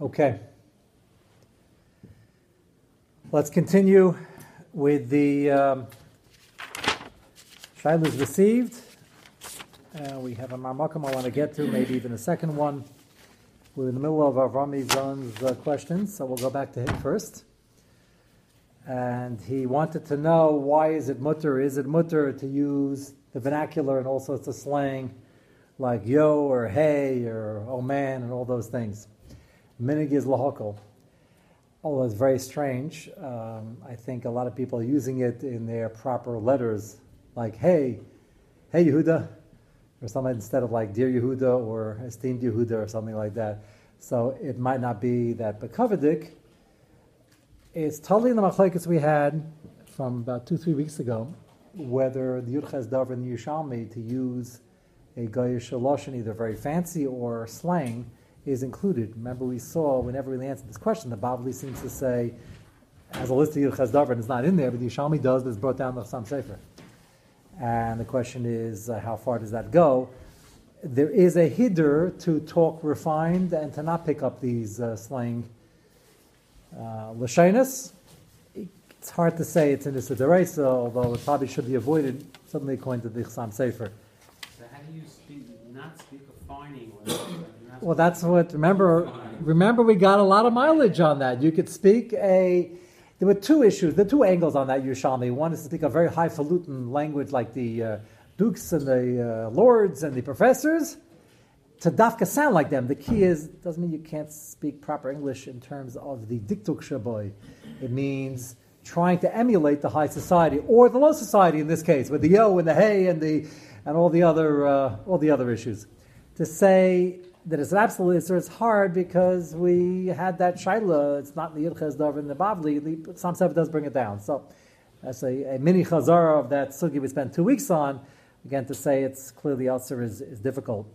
Okay. Let's continue with the um, Shilas received. Uh, we have a Marmakam I want to get to, maybe even a second one. We're in the middle of Avrami Zon's uh, questions, so we'll go back to him first. And he wanted to know why is it mutter? Is it mutter to use the vernacular and all sorts of slang like yo or hey or oh man and all those things? Minig is lahokal. Although it's very strange, um, I think a lot of people are using it in their proper letters, like hey, hey Yehuda, or something instead of like dear Yehuda or esteemed Yehuda or something like that. So it might not be that bekavadik. It's totally in the machlekes we had from about two, three weeks ago, whether the Yudches Davar and the Yerushalmi to use a Goyish Lashon, either very fancy or slang, is included. Remember, we saw whenever we answered this question, the Bavli seems to say, as a list of Yilchaz Davar and it's not in there, but the Yerushalmi does, but it's brought down the Chasam Sofer. And the question is, uh, how far does that go? There is a hiddur to talk refined and to not pick up these uh, slang uh, It's hard to say it's in the Siddharesa, although it probably should be avoided, certainly according to the Chasam Sofer. So how do you speak, not speak of finding? Well, that's what. Remember, remember, we got a lot of mileage on that. You could speak a. There were two issues. There are two angles on that Yerushalmi. One is to speak a very highfalutin language like the uh, dukes and the uh, lords and the professors. To dafka sound like them. The key is doesn't mean you can't speak proper English in terms of the diktuk shaboy. It means trying to emulate the high society or the low society in this case, with the yo and the hey and the and all the other uh, all the other issues. To say that it's an absolute Isser, it's hard because we had that Shaila, it's not the Yilchez Davar in the Bavli, Psalm 7 does bring it down. So that's a, a mini Chazara of that Sugi we spent two weeks on. Again, to say it's clearly Isser is, is difficult.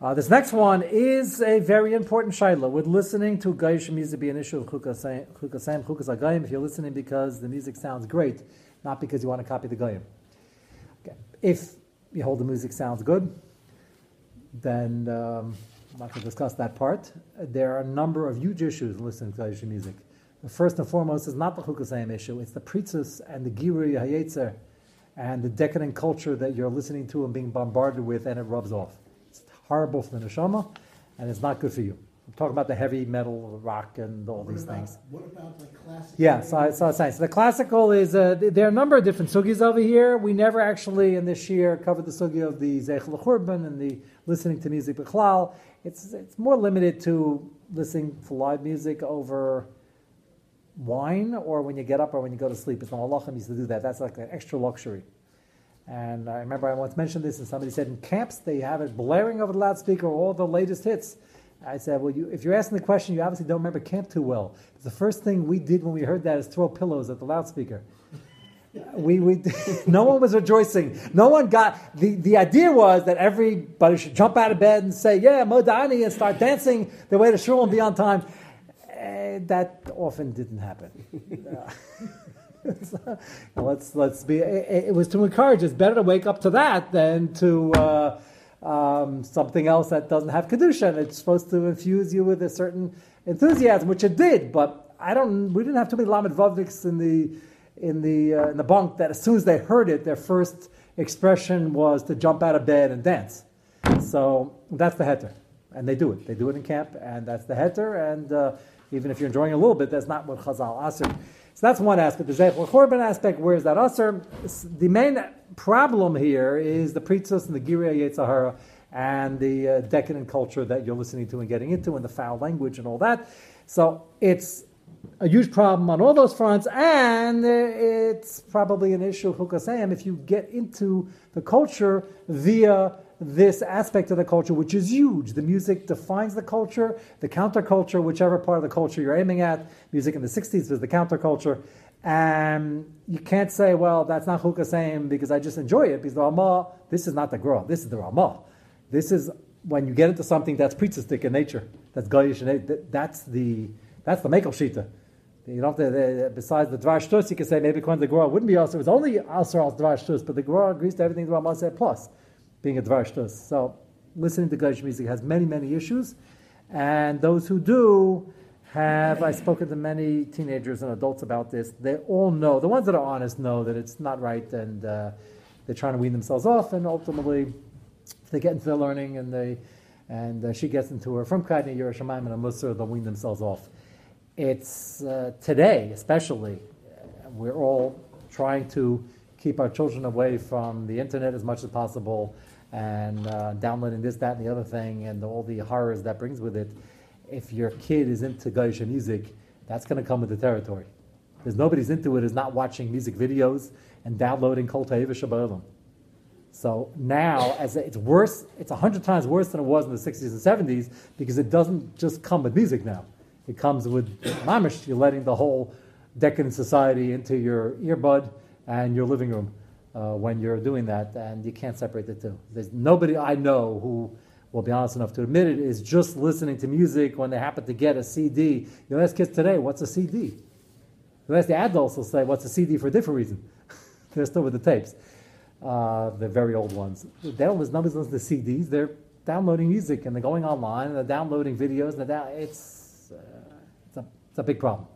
Uh, this next one is a very important shaila. Would listening to Gaish music be an issue of Chukasayim, Chukas Agayim if you're listening because the music sounds great, not because you want to copy the Gayim? Okay. If you hold the music sounds good, then um, I'm not going to discuss that part. There are a number of huge issues in listening to Kaddish music. The first and foremost is not the Chukasayim issue, it's the Pritzus and the Giri Hayetzer and the decadent culture that you're listening to and being bombarded with, and it rubs off. It's horrible for the neshama, and it's not good for you. I'm talking about the heavy metal, rock, and all what these about, things. What about like classical? Yeah, so, so, so, so the classical is uh, there are a number of different sugis over here. We never actually in this year covered the sugi of the zeichel churban and the listening to music b'chlal. It's it's more limited to listening to live music over wine or when you get up or when you go to sleep. It's not halachim used to do that. That's like an extra luxury. And I remember I once mentioned this, and somebody said in camps they have it blaring over the loudspeaker all the latest hits. I said, well, you, if you're asking the question, you obviously don't remember camp too well. The first thing we did when we heard that is throw pillows at the loudspeaker. We, we, no one was rejoicing. No one got, the, the idea was that everybody should jump out of bed and say, yeah, Modeh Ani, and start dancing their way to shul and be on time. That often didn't happen. let's, let's be, it, it, was to encourage. It's better to wake up to that than to, uh, um, something else that doesn't have kedusha, and it's supposed to infuse you with a certain enthusiasm, which it did. But I don't. We didn't have too many lamed vavniks in the in the uh, in the bunk that as soon as they heard it, their first expression was to jump out of bed and dance. So that's the heter, and they do it. They do it in camp, and that's the heter. And uh, even if you're enjoying a little bit, that's not what Chazal asked. So that's one aspect. The Zeichel Chorban aspect, where is that Aser? The main problem here is the Pritzos and the Giria Yetzahara and the uh, decadent culture that you're listening to and getting into and the foul language and all that. So it's a huge problem on all those fronts, and it's probably an issue of Hukasayim if you get into the culture via this aspect of the culture, which is huge. The music defines the culture, the counterculture, whichever part of the culture you're aiming at. Music in the 60s was the counterculture. And you can't say, well, that's not Chukasayim because I just enjoy it, because the Ramah, this is not the Gra, this is the Ramah. This is when you get into something that's priestistic in nature, that's Goyish in that's the, that's the Mekel Shita. You don't have to, besides the Dvar Shtus, you can say maybe when the Gra wouldn't be also, it was only also al Dvar Shtus, but the Gra agrees to everything the Ramah said plus being a Dvar Shtus. So listening to Gaish music has many, many issues. And those who do have, I've spoken to many teenagers and adults about this, they all know, the ones that are honest know that it's not right and uh, they're trying to wean themselves off, and ultimately they get into their learning and they and uh, she gets into her from Kadni Yerushalayim and a Musar, they'll wean themselves off. It's uh, today, especially, we're all trying to keep our children away from the internet as much as possible and uh, downloading this, that, and the other thing, and all the horrors that brings with it. If your kid is into Gaisha music, that's going to come with the territory. Because nobody's into it is not watching music videos and downloading Kol Shabbat So now, as it's worse, it's a hundred times worse than it was in the 60s and 70s because it doesn't just come with music now. It comes with mamish. You're letting the whole decadent society into your earbud and your living room uh, when you're doing that, and you can't separate the two. There's nobody I know who will be honest enough to admit it is just listening to music when they happen to get a CD. You ask kids today, what's a CD? You ask the adults, will say, what's a CD for a different reason. they're still with the tapes, uh, the very old ones. They don't listen, listening to CDs. They're downloading music and they're going online and they're downloading videos. And down, it's, it's, a, big problem.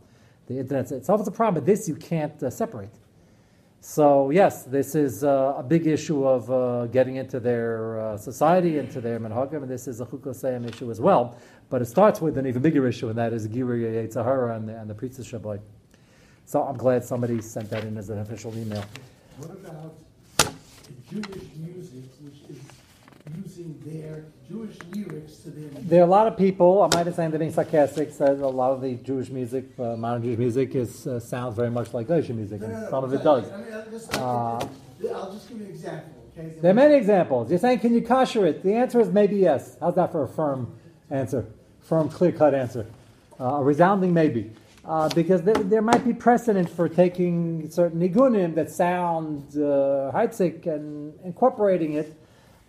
The internet itself is a problem, but this you can't uh, separate. So yes, this is uh, a big issue of uh, getting into their uh, society, into their menhagim, and this is a chukosayim issue as well. But it starts with an even bigger issue, and that is Giri Yitzhahara and the, and the Priestess Shabbat. So I'm glad somebody sent that in as an official email. What about Jewish music, which is using their Jewish lyrics to their music? There are a lot of people, I might have said that being sarcastic, said a lot of the Jewish music, uh, modern Jewish music, is uh, sounds very much like Gaisha music, No, no, no, some of it does. I mean, I'll just, Uh, I'll just give you an example, okay? There are many examples. You're saying, can you kosher it? The answer is maybe yes. How's that for a firm answer? Firm, clear cut answer. Uh, a resounding maybe. Uh, because there, there, might be precedent for taking certain nigunim that sound uh, heitzik and incorporating it.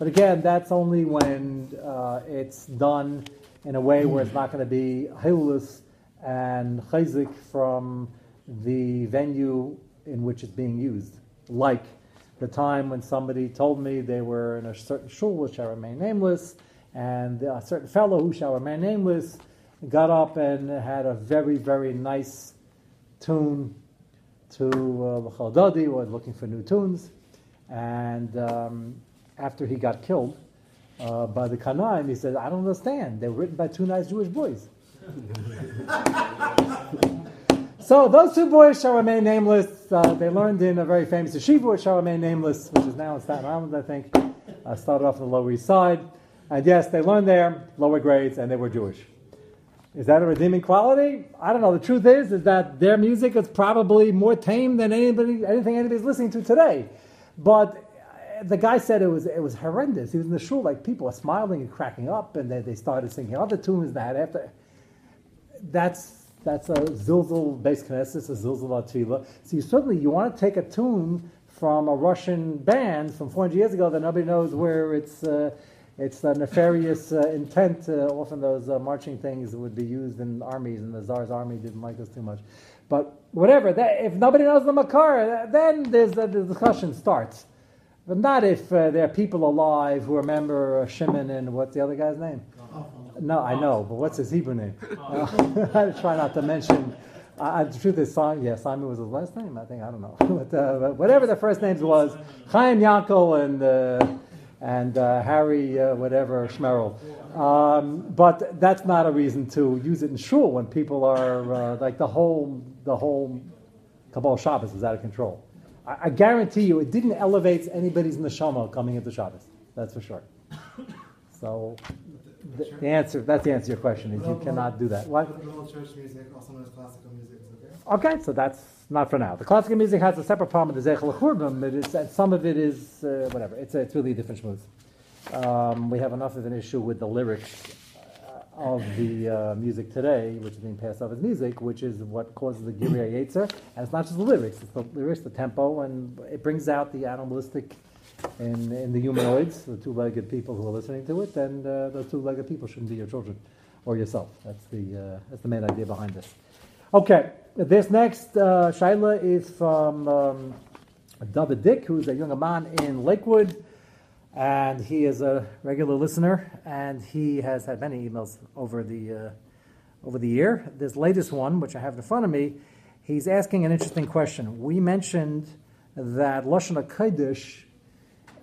But again, that's only when uh, it's done in a way where it's not going to be hilulus and chayzik from the venue in which it's being used. Like the time when somebody told me they were in a certain shul which shall remain nameless, and a certain fellow who shall remain nameless got up and had a very, very nice tune to uh, Lecha Dodi, was looking for new tunes. And um, after he got killed uh, by the Kanaim, he said, I don't understand. They were written by two nice Jewish boys. so those two boys shall remain nameless. Uh, they learned in a very famous yeshiva, which shall remain nameless, which is now in Staten Island, I think. Uh, started off on the Lower East Side. And yes, they learned there, lower grades, and they were Jewish. Is that a redeeming quality? I don't know. The truth is, is that their music is probably more tame than anybody, anything anybody's listening to today. But the guy said it was it was horrendous. He was in the shul, like people were smiling and cracking up, and they, they started singing other tunes that after. That's that's a zilzal based knesset, a zilzal atila. So you certainly you want to take a tune from a Russian band from 400 years ago that nobody knows where it's. Uh, it's a nefarious uh, intent. Uh, often those uh, marching things would be used in armies, and the Tsar's army didn't like us too much. But whatever, that, if nobody knows the Makar, then there's, the discussion starts. But not if uh, there are people alive who remember uh, Shimon and what's the other guy's name? No, I know, but what's his Hebrew name? I try not to mention. Uh, the truth is, Simon, yeah, Simon was his last name. I think I don't know, but, uh, but whatever the first names was, Chaim Yankel and uh, and uh, Harry, uh, whatever, Schmerl. Um, but that's not a reason to use it in shul when people are uh, like the whole the whole Kabbalas Shabbos is out of control. I, I, guarantee you, it didn't elevate anybody's neshama coming into Shabbos. That's for sure. So the, the answer that's the answer to your question is you cannot do that. What? okay? So that's not for now. The classical music has a separate problem with the Zechel Churbim. It is, some of it is uh, whatever. It's, a, it's really a different schmooze. Um, we have enough of an issue with the lyrics uh, of the uh, music today, which is being passed off as music, which is what causes the Giri Yetzer. And it's not just the lyrics; it's the lyrics, the tempo, and it brings out the animalistic in, in the humanoids, the two-legged people who are listening to it. And uh, those two-legged people shouldn't be your children or yourself. That's the uh, that's the main idea behind this. Okay. This next uh, Shaila is from um, David Dick, who's a young man in Lakewood. And he is a regular listener, and he has had many emails over the uh, over the year. This latest one, which I have in front of me, he's asking an interesting question. We mentioned that Lashon HaKodesh,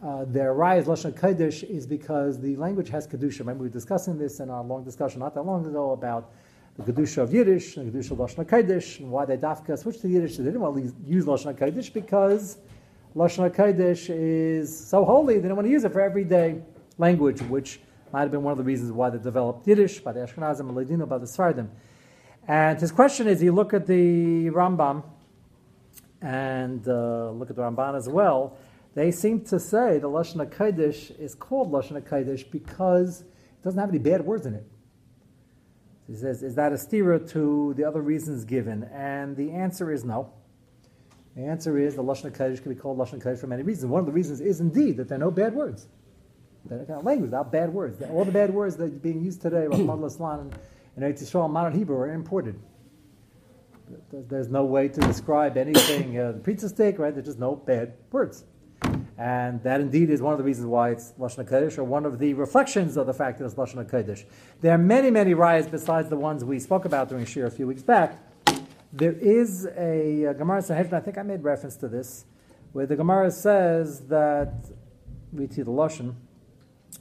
uh, their rise Lashon HaKodesh is because the language has Kedusha. Remember, we were discussing this in our long discussion not that long ago about the Kedusha of Yiddish the Kedusha of Lashon HaKodesh and why they dafka switched to Yiddish. They didn't want to use Lashon HaKodesh because Lashon HaKodesh is so holy, they didn't want to use it for everyday language, which might have been one of the reasons why they developed Yiddish by the Ashkenazim and Ladino by the Sfardim. And his question is, you look at the Rambam and uh, look at the Ramban as well, they seem to say the Lashon HaKodesh is called Lashon HaKodesh because it doesn't have any bad words in it. He says, is that a stira to the other reasons given? And the answer is no. The answer is the Lashon HaKodesh can be called Lashon HaKodesh for many reasons. One of the reasons is indeed that there are no bad words. That kind of language without bad words. All the bad words that are being used today, Rahman Islam and Eretz Yisrael and modern Hebrew, are imported. There's no way to describe anything. Uh, the pizza steak, right? There's just no bad words. And that indeed is one of the reasons why it's Lashon HaKodesh, or one of the reflections of the fact that it's Lashon HaKodesh. There are many, many riots besides the ones we spoke about during Shir a few weeks back. There is a, a Gemara Sanhedrin, I think I made reference to this, where the Gemara says that, we see the Lashon,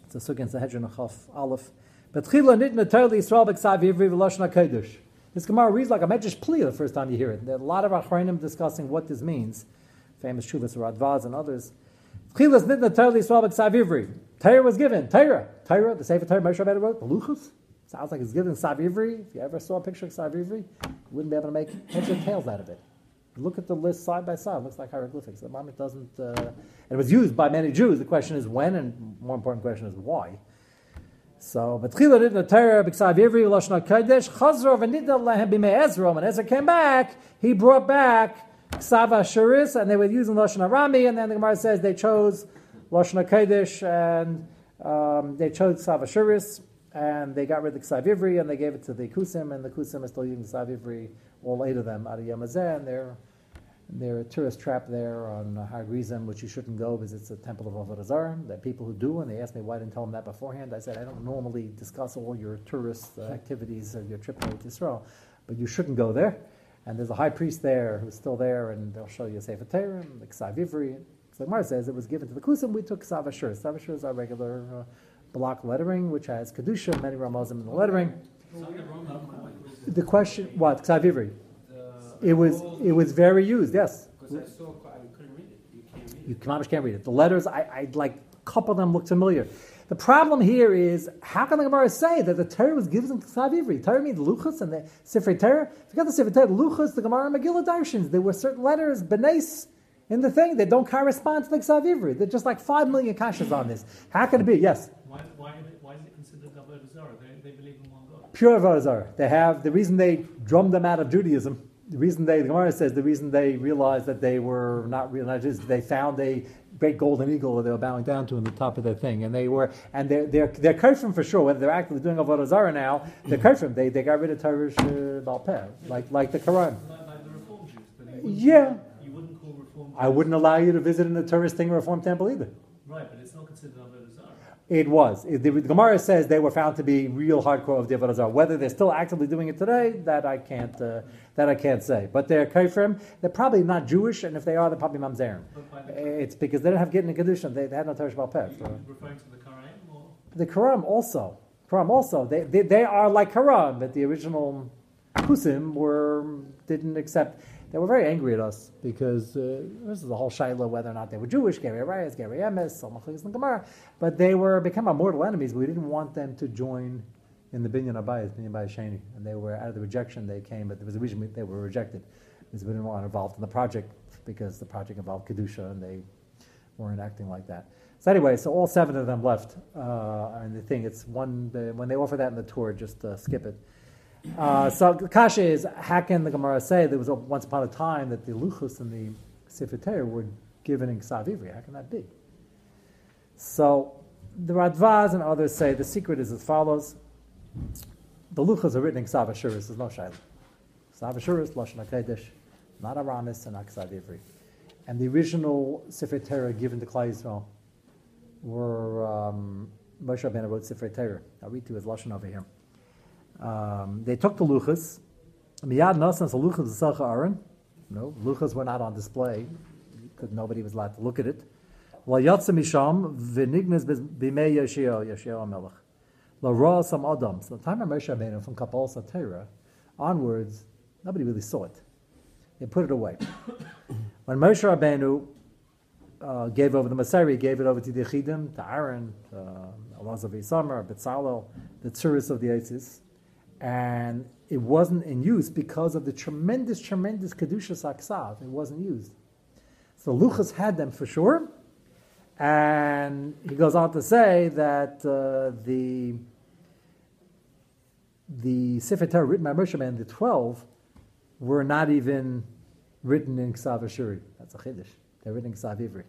it's a Sukkot Sanhedrin Chaf Aleph. But Chila Nitna Totally Yisrael B'Ksav Yivri V'Lashon HaKodesh. This Gemara reads like a Medrash Pli the first time you hear it. There are a lot of Achronim discussing what this means. Famous Shuvas Radvaz and others. Chilas Nitna Totally Yisrael B'Ksav Yivri. Torah was given. Torah. Torah, the Sefer Torah Moshe Rabbeinu wrote. The Luchos. Sounds like it's given Sav Ivri. If you ever saw a picture of Sav Ivri, you wouldn't be able to make heads or tails out of it. Look at the list side by side. It looks like hieroglyphics. The moment doesn't. Uh, and it was used by many Jews. The question is when, and more important question is why. So, but Chila did the Torah b'ksav Ivri Lashon Kodesh Chazro v'nidna lehem b'mei Ezra. When Ezra came back, he brought back Ksav Ashuris, and they were using Lashon Arami. And then the Gemara says they chose Lashon Kodesh and um, they chose Ksav Ashuris, and they got rid of the Ksav Ivri, and they gave it to the Kusim, and the Kusim is still using Ksav Ivri, all eight of them out of Yamazeh, and they're they're a tourist trap there on Har Gerizim, which you shouldn't go because it's a temple of Avodah Zarah. There are people who do, and they asked me why I didn't tell them that beforehand. I said, I don't normally discuss all your tourist uh, activities of your trip to Israel, but you shouldn't go there. And there's a high priest there who's still there, and they'll show you Sefer Torah, the Ksav Ivri. So Mar says it was given to the Kusim, we took Ksav Ashur. Ksav is our regular uh, block lettering, which has Kedusha, many Ramazim in the lettering. The question, what? Ksav Ivri. It was it was very used, yes. Because I saw, I couldn't read it. You can't read it. Can't read it. The letters, I, I like a couple of them look familiar. The problem here is how can the Gemara say that the Torah was given to Ksav Ivri? Torah means Luchas and the Sifrei Torah. Forget the Sifrei Torah, Luchas, the Gemara, and Megillah Darshins. There were certain letters, Benes, in the thing that don't correspond to the Ksav Ivri. There are just like five million kashas on this. How can it be? Yes. Why, why, why is it considered Avodah Zarah? They, they believe in one God. Pure Avodah Zarah. They have the reason they drummed them out of Judaism. The reason they, the Gemara says, the reason they realized that they were not real Jews, they found a great golden eagle that they were bowing down to in the top of their thing, and they were, and they're they're they're kafrim for sure. Whether they're actively doing avodah zarah now, they're kafrim. They they got rid of Torah uh, Baal Peh, like like the Quran. Like, like the Reform Jews. But you wouldn't, Yeah. You wouldn't call Reform I wouldn't allow you to visit in the tourist thing reform temple either. Right, but it's not considered Avodah Zarah. It was. It, the, the Gemara says they were found to be real hardcore of the Avodah Zarah. Whether they're still actively doing it today, that I can't uh, that I can't say. But they're kafrim. They're probably not Jewish, and if they are, they're probably mamzerim. It's because they don't have getting a kedusha. They, they had no Torah Shabbat Peh. referring to the Quran or? The Quran also. Quran also. They, they, they are like Quran, but the original Kusim were didn't accept. They were very angry at us because uh, this is the whole shaila whether or not they were Jewish, Gary Reyes, Gary Emes, Salmachlis and Gemara, but they were become our mortal enemies. We didn't want them to join in the Binyan Abayas, Binyan Abayas Sheni, and they were out of the rejection they came, but there was a reason they were rejected because we didn't want involved in the project because the project involved kedusha and they weren't acting like that. So anyway, so all seven of them left, uh, and the thing it's one the, when they offer that in the tour, just uh, skip it. Uh, so the kasha is how can the Gemara say there was a, once upon a time that the luchos and the Sefer were given in Ksav Ivri? How can that be? So the Radvaz and others say the secret is as follows: the luchos are written in Ksav Ashuris. There's no shayla. Ksav Ashuris, Lashon Hakodesh, not Aramis and Ksav Ivri. And the original Sefer Torah given to Klal Yisrael were um, Moshe Rabbeinu wrote Sifrei Torah. I'll read to you his lashon over here. Um, they took the luchas. Miyad nasan luchas v'sacha Aaron. No, luchas were not on display. because nobody was allowed to look at it. Well, yatsa misham v'nignes b'mei Yeshio, Yeshio Melech. La ra some adam. So the time of Moshe Rabbeinu from Kapal Satira onwards, nobody really saw it. They put it away. when Moshe Rabbeinu uh, gave over the Masari, gave it over to the Chidim, to Aaron, uh, Elazar V'Samar, Betzalel, the Tzuris of the Isis, and it wasn't in use because of the tremendous, tremendous Kedusha Saksav. It wasn't used. So Luchas had them for sure, and he goes on to say that uh, the the Sefer Torah written by Moshe and the twelve were not even written in Ksav Ashuri. That's a chiddush. They're written in Ksav Ivri.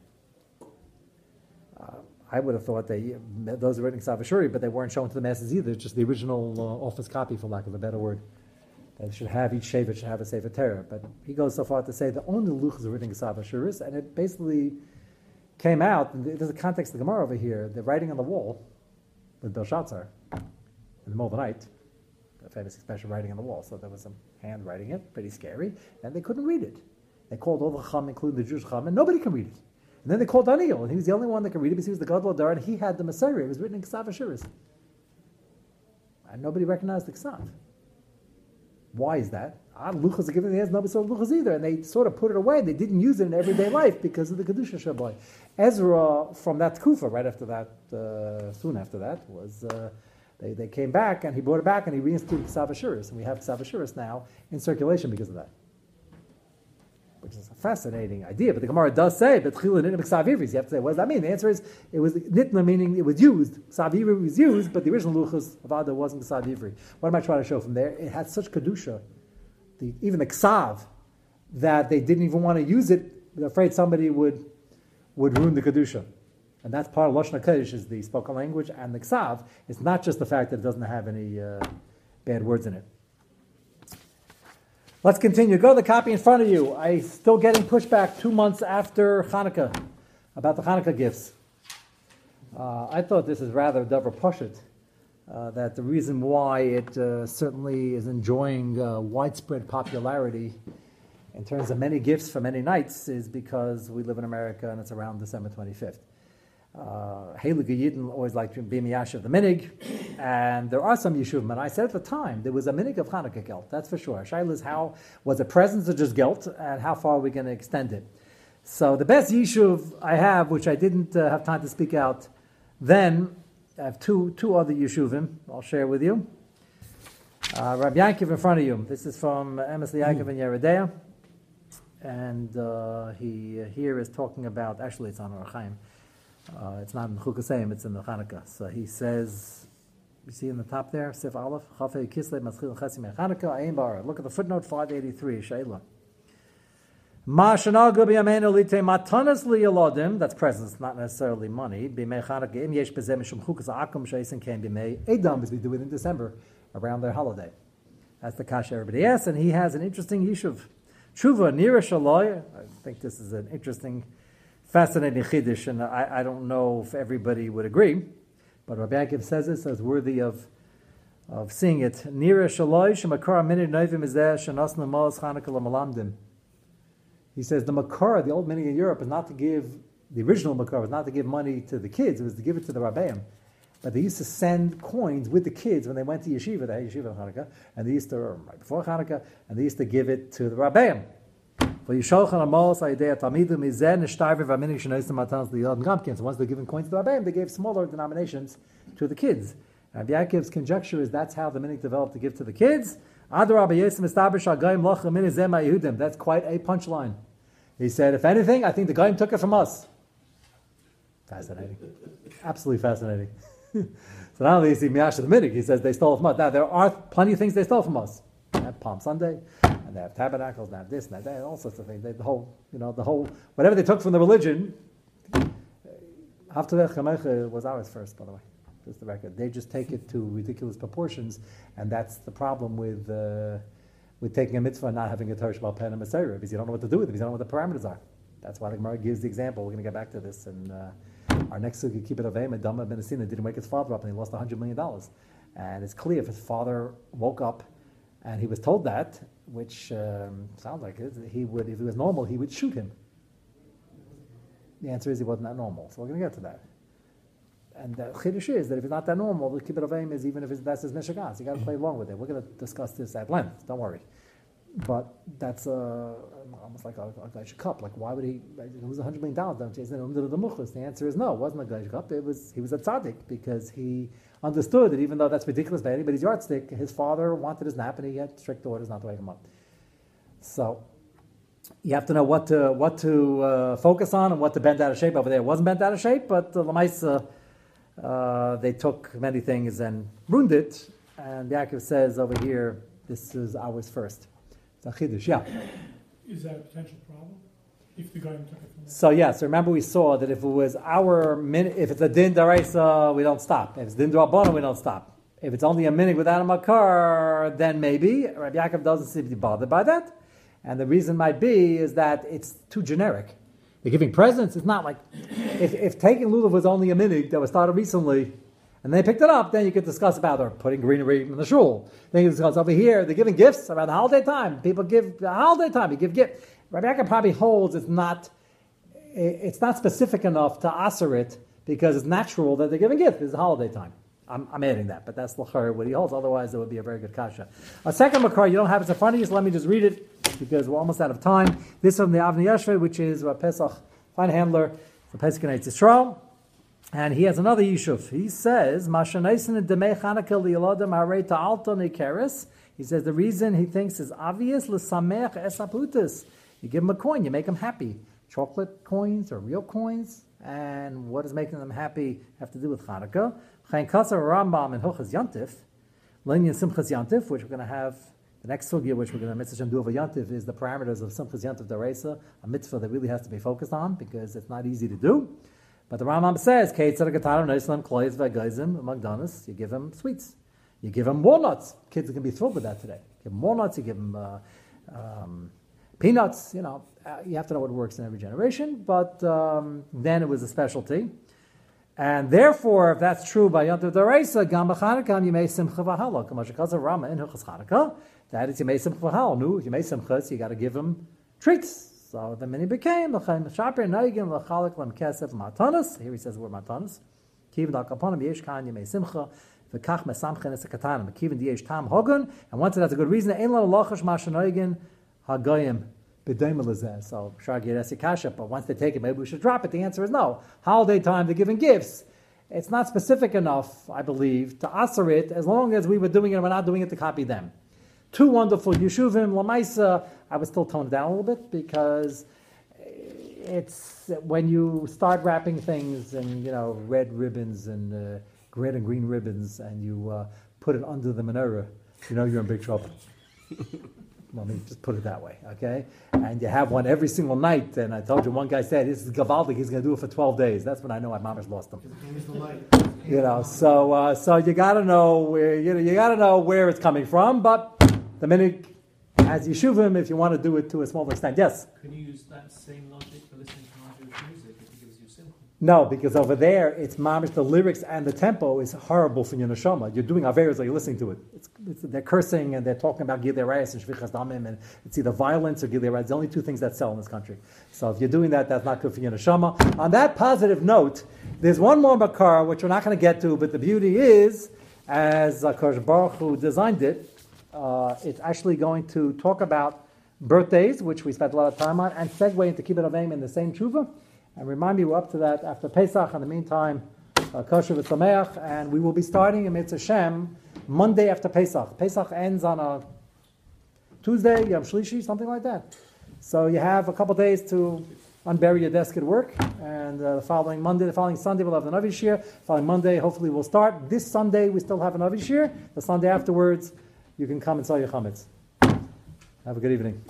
Uh, I would have thought they those were written Ksav but they weren't shown to the masses either. It's Just the original uh, office copy, for lack of a better word. They should have each Shevet should have a Sefer Torah. But he goes so far to say the only luchas are written in Ksav Ashuris, and it basically came out. There's a context of the Gemara over here. The writing on the wall with Belshazzar in the middle of the night. A famous expression, writing on the wall. So there was some hand writing it, pretty scary, and they couldn't read it. They called all the Chum, including the Jewish Chum, and nobody can read it. And then they called Daniel, and he was the only one that could read it because he was the Gadol Dar, and he had the Messiah. It was written in Ksav. And nobody recognized the Ksav. Why is that? Ah, luchas are given the hands, nobody saw luchas either, and they sort of put it away. They didn't use it in everyday life because of the kedusha shaboy. Ezra, from that kufa, right after that, uh, soon after that, was uh, they, they came back and he brought it back and he reinstituted Ksav and we have Ksav now in circulation because of that. Which is a fascinating idea, but the Gemara does say, Ksav You have to say, what does that mean? The answer is, it was Nitna meaning it was used. Ksav was used, but the original Luchas of Ada wasn't Ksav What am I trying to show from there? It had such Kedusha the, even the ksav, that they didn't even want to use it, they're afraid somebody would, would ruin the kedusha. And that's part of Lashon HaKodesh, is the spoken language, and the ksav. It's not just the fact that it doesn't have any uh, bad words in it. Let's continue. Go to the copy in front of you. I'm still getting pushback two months after Hanukkah about the Hanukkah gifts. Uh, I thought this is rather Dover Pushit uh, that the reason why it uh, certainly is enjoying uh, widespread popularity in terms of many gifts for many nights is because we live in America and it's around December 25th. Uh, Heilige Yidden always like to be Miyash the Minig, and there are some Yeshuvim, and I said at the time, there was a Minig of Hanukkah guilt, that's for sure. Shaila is how, was it presence or just guilt, and how far are we going to extend it? So the best Yeshuv I have, which I didn't uh, have time to speak out then, I have two, two other Yeshuvim I'll share with you. Uh, Rabbi Yankiv in front of you. This is from Emes Yaakov in Yeridea. And uh, he uh, here is talking about, actually, it's on Orach Chaim. Uh, it's not in Chukasayim, it's in the Hanukkah. So he says, you see in the top there, Sif Aleph, Chafei Chesim Ayin. Look at the footnote 583, Shayla. That's presents, not necessarily money. Edom, as we do it in December, around their holiday. That's the kasha everybody asks, and he has an interesting yishuv. Tshuva, Nira Shaloy. I think this is an interesting, fascinating chiddush, and I, I don't know if everybody would agree, but Rabbi Akiv says this as worthy of of seeing it. Nira Shaloy, Shemakar Lamalamdim. He says the makara, the old meaning in Europe, is not to give the original makara was not to give money to the kids; it was to give it to the rabbeim. But they used to send coins with the kids when they went to yeshiva, the yeshiva Hanukkah, and they used to right before Hanukkah, and they used to give it to the rabbeim. So once they're giving coins to the rabbeim, they gave smaller denominations to the kids. And Yaakov's conjecture is that's how the minik developed to give to the kids. That's quite a punchline. He said, if anything, I think the guy took it from us. Fascinating. Absolutely fascinating. so not only is he the Minig, he says they stole from us. Now, there are plenty of things they stole from us. They have Palm Sunday, and they have tabernacles, and they have this, and that, all sorts of things. They, the whole, you know, the whole, whatever they took from the religion, Haftarech was ours first, by the way just the record. They just take it to ridiculous proportions, and that's the problem with uh, with taking a mitzvah and not having a Torah Shabbat Pen and because you don't know what to do with it, because you don't know what the parameters are. That's why the Gemara gives the example. We're going to get back to this And uh, Our next sugi keep it of aim, Adama ben didn't wake his father up and he lost $100 million. And it's clear if his father woke up and he was told that, which um, sounds like it, he would, if he was normal, he would shoot him. The answer is he wasn't that normal. So we're going to get to that. And the chiddush is that if it's not that normal, the kibbut of aim is even if it's, that's his mishagas. You got to play along with it. We're going to discuss this at length. Don't worry. But that's uh, almost like a, a cup. Like, why would he? It was a hundred million the answer is no. It wasn't a Gleish cup. It was he was a tzaddik because he understood that even though that's ridiculous by anybody's yardstick, his father wanted his nap and he had strict orders not to wake him up. So you have to know what to what to uh, focus on and what to bend out of shape over there. It wasn't bent out of shape, but uh, Lamaisa, uh, they took many things and ruined it. And Yaakov says over here, this is ours first. It's a chiddush, yeah. Is that a potential problem? If the guy took it from So yeah, so remember we saw that if it was our minute, if it's a din daraisa, we don't stop. If it's din drabana, we don't stop. If it's only a minute without a makar, then maybe Rabbi Yaakov doesn't seem to be bothered by that. And the reason might be is that it's too generic. They're giving presents. It's not like if, if taking lulav was only a minute that was started recently, and they picked it up, then you could discuss about or putting greenery in the shul. Then you discuss over here, they're giving gifts around the holiday time. People give the holiday time, you give gifts. Yaakov probably holds it's not it's not specific enough to answer it because it's natural that they're giving gifts. It's holiday time. I'm, I'm adding that, but that's lachar what he holds. Otherwise, it would be a very good kasha. A second makar, you don't have it in front of you, so let me just read it because we're almost out of time. This from the Avnei Yashfe, which is Pesach fine handler, for Pesach Yisrael. And he has another yishuv. He says. He says the reason he thinks is obvious. You give him a coin, you make him happy. Chocolate coins or real coins, and what is making them happy have to do with Chanukah. Chayin Kasar Rambam and Hochas Yantif, Linyan Simchas Yantif, which we're going to have the next sugya, which we're going to mitzvah do over Yantif, is the parameters of Simchas Yantif Daresa, a mitzvah that really has to be focused on because it's not easy to do. But the Rambam says, donuts, you give them sweets. You give them walnuts. Kids are going to be thrilled with that today. You give them walnuts, you give them uh, um, peanuts. You know, uh, you have to know what works in every generation. But um, then it was a specialty. And therefore, if that's true by Yom Tov Daraisa, Gam you may simcha v'hala. Kamashakaza Rama in Hilchas Chanukah. That is, you may simcha v'hala. Nu, may simchas, you got to give them treats. So the many became l'chaim shaper naigim l'chalik lem kesef matanas. Here he says the word matanas. Kivin al kaponim yesh kan yemei simcha v'kach mesamchen es katanim. Kivin tam hogun. And once that's a good reason, ein lo lochash mashanoigin hagayim. So Kasha, but once they take it, maybe we should drop it. The answer is no. Holiday time, they're giving gifts. It's not specific enough, I believe, to answer it as long as we were doing it, and we're not doing it to copy them. Two wonderful Yeshuvim, Lamaisa, I would still tone it down a little bit because it's when you start wrapping things and, you know, red ribbons and uh, red and green ribbons and you uh, put it under the menorah, you know you're in big trouble. Let me just put it that way, okay? And you have one every single night. And I told you, one guy said, "This is Gavaldik. He's going to do it for 12 days." That's when I know my mom has lost him. You know, so uh, so you got to know where you know you got to know where it's coming from. But the minute as yeshuvim, if you want to do it to a small extent, yes. Can you use that same logic for listening to non-Jewish music if it gives you simcha? No, because over there it's mamish. The lyrics and the tempo is horrible for your neshama. You're doing averas while you're listening to it. It's, it's, they're cursing and they're talking about gilei rayas and shvichas damim, and it's either violence or gilei rayas. The only two things that sell in this country. So if you're doing that, that's not good for your neshama. On that positive note, there's one more makar which we're not going to get to, but the beauty is, as Akash Baruch who designed it, uh, it's actually going to talk about birthdays, which we spent a lot of time on, and segue into Kibbut Avim in the same tshuva. And remind me, we're up to that after Pesach. In the meantime, uh, kosher v'sameach, and we will be starting in Mitzvah Shem Monday after Pesach. Pesach ends on a Tuesday, Yom Shlishi, something like that. So you have a couple days to unbury your desk at work, and uh, the following Monday, the following Sunday, we'll have the Navi Shir. Following Monday, hopefully, we'll start. This Sunday, we still have a Navi Shir. The Sunday afterwards, you can come and sell your chametz. Have a good evening.